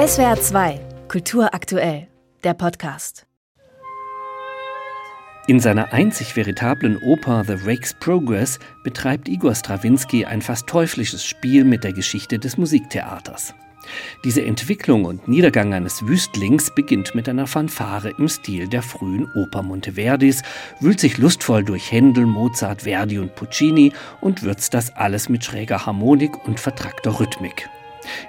SWR 2, Kultur aktuell, der Podcast. In seiner einzig veritablen Oper The Rake's Progress betreibt Igor Strawinski ein fast teuflisches Spiel mit der Geschichte des Musiktheaters. Diese Entwicklung und Niedergang eines Wüstlings beginnt mit einer Fanfare im Stil der frühen Oper Monteverdis, wühlt sich lustvoll durch Händel, Mozart, Verdi und Puccini und würzt das alles mit schräger Harmonik und vertrackter Rhythmik.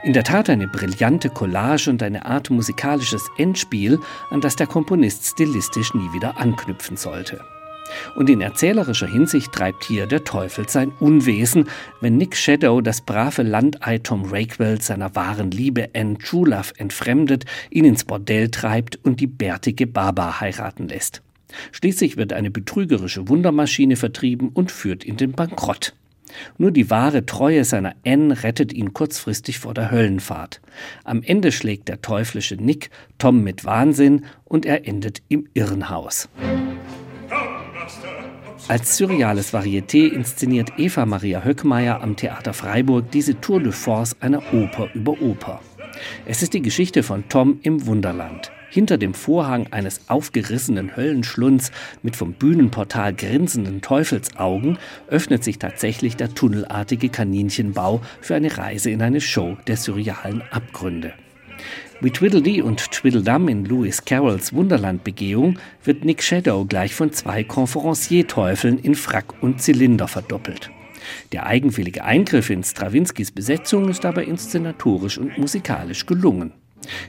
In der Tat eine brillante Collage und eine Art musikalisches Endspiel, an das der Komponist stilistisch nie wieder anknüpfen sollte. Und in erzählerischer Hinsicht treibt hier der Teufel sein Unwesen, wenn Nick Shadow das brave Landei Tom Rakewell seiner wahren Liebe Anne Trulove entfremdet, ihn ins Bordell treibt und die bärtige Baba heiraten lässt. Schließlich wird eine betrügerische Wundermaschine vertrieben und führt in den Bankrott. Nur die wahre Treue seiner Anne rettet ihn kurzfristig vor der Höllenfahrt. Am Ende schlägt der teuflische Nick Tom mit Wahnsinn und er endet im Irrenhaus. Als surreales Varieté inszeniert Eva Maria Höckmeier am Theater Freiburg diese Tour de Force einer Oper über Oper. Es ist die Geschichte von Tom im Wunderland. Hinter dem Vorhang eines aufgerissenen Höllenschlunds mit vom Bühnenportal grinsenden Teufelsaugen öffnet sich tatsächlich der tunnelartige Kaninchenbau für eine Reise in eine Show der surrealen Abgründe. Wie Twiddledee und Twiddledum in Lewis Carrolls Wunderlandbegehung wird Nick Shadow gleich von zwei Conferencier-Teufeln in Frack und Zylinder verdoppelt. Der eigenwillige Eingriff in Strawinskys Besetzung ist aber inszenatorisch und musikalisch gelungen.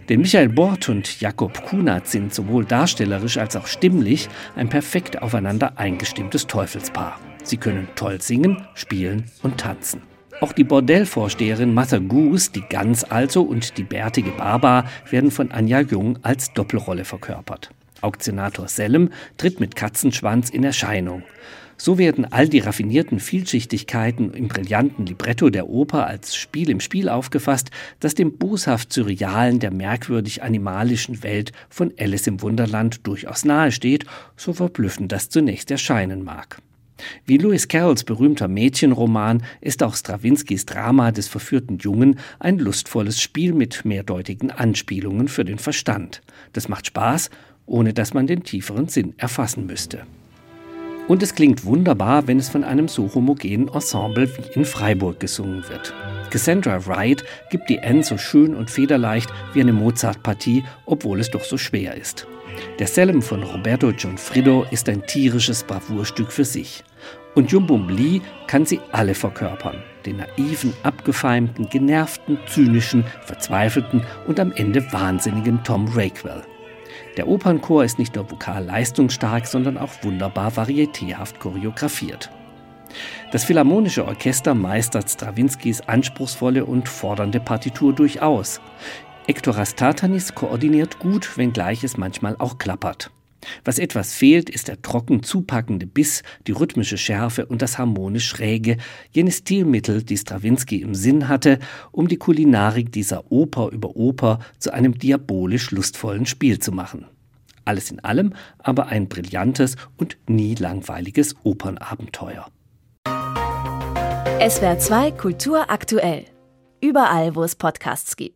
Denn Michael Bort und Jakob Kunert sind sowohl darstellerisch als auch stimmlich ein perfekt aufeinander eingestimmtes Teufelspaar. Sie können toll singen, spielen und tanzen. Auch die Bordellvorsteherin Mother Goose, die Gans also und die bärtige Baba werden von Anja Jung als Doppelrolle verkörpert. Auktionator Sellem tritt mit Katzenschwanz in Erscheinung. So werden all die raffinierten Vielschichtigkeiten im brillanten Libretto der Oper als Spiel im Spiel aufgefasst, das dem boshaft Surrealen der merkwürdig animalischen Welt von Alice im Wunderland durchaus nahesteht, so verblüffend das zunächst erscheinen mag. Wie Lewis Carrolls berühmter Mädchenroman ist auch Strawinskys Drama des verführten Jungen ein lustvolles Spiel mit mehrdeutigen Anspielungen für den Verstand. Das macht Spaß, ohne dass man den tieferen Sinn erfassen müsste. Und es klingt wunderbar, wenn es von einem so homogenen Ensemble wie in Freiburg gesungen wird. Cassandra Wright gibt die N so schön und federleicht wie eine Mozart-Partie, obwohl es doch so schwer ist. Der Selim von Roberto Gianfrido ist ein tierisches Bravourstück für sich. Und Jumbum Lee kann sie alle verkörpern. Den naiven, abgefeimten, genervten, zynischen, verzweifelten und am Ende wahnsinnigen Tom Rakewell. Der Opernchor ist nicht nur vokal leistungsstark, sondern auch wunderbar varietéhaft choreografiert. Das Philharmonische Orchester meistert Strawinskys anspruchsvolle und fordernde Partitur durchaus. Ektoras Tatanis koordiniert gut, wenngleich es manchmal auch klappert. Was etwas fehlt, ist der trocken zupackende Biss, die rhythmische Schärfe und das harmonisch Schräge, jene Stilmittel, die Strawinski im Sinn hatte, um die Kulinarik dieser Oper über Oper zu einem diabolisch lustvollen Spiel zu machen. Alles in allem aber ein brillantes und nie langweiliges Opernabenteuer. SWR 2 Kultur aktuell. Überall, wo es Podcasts gibt.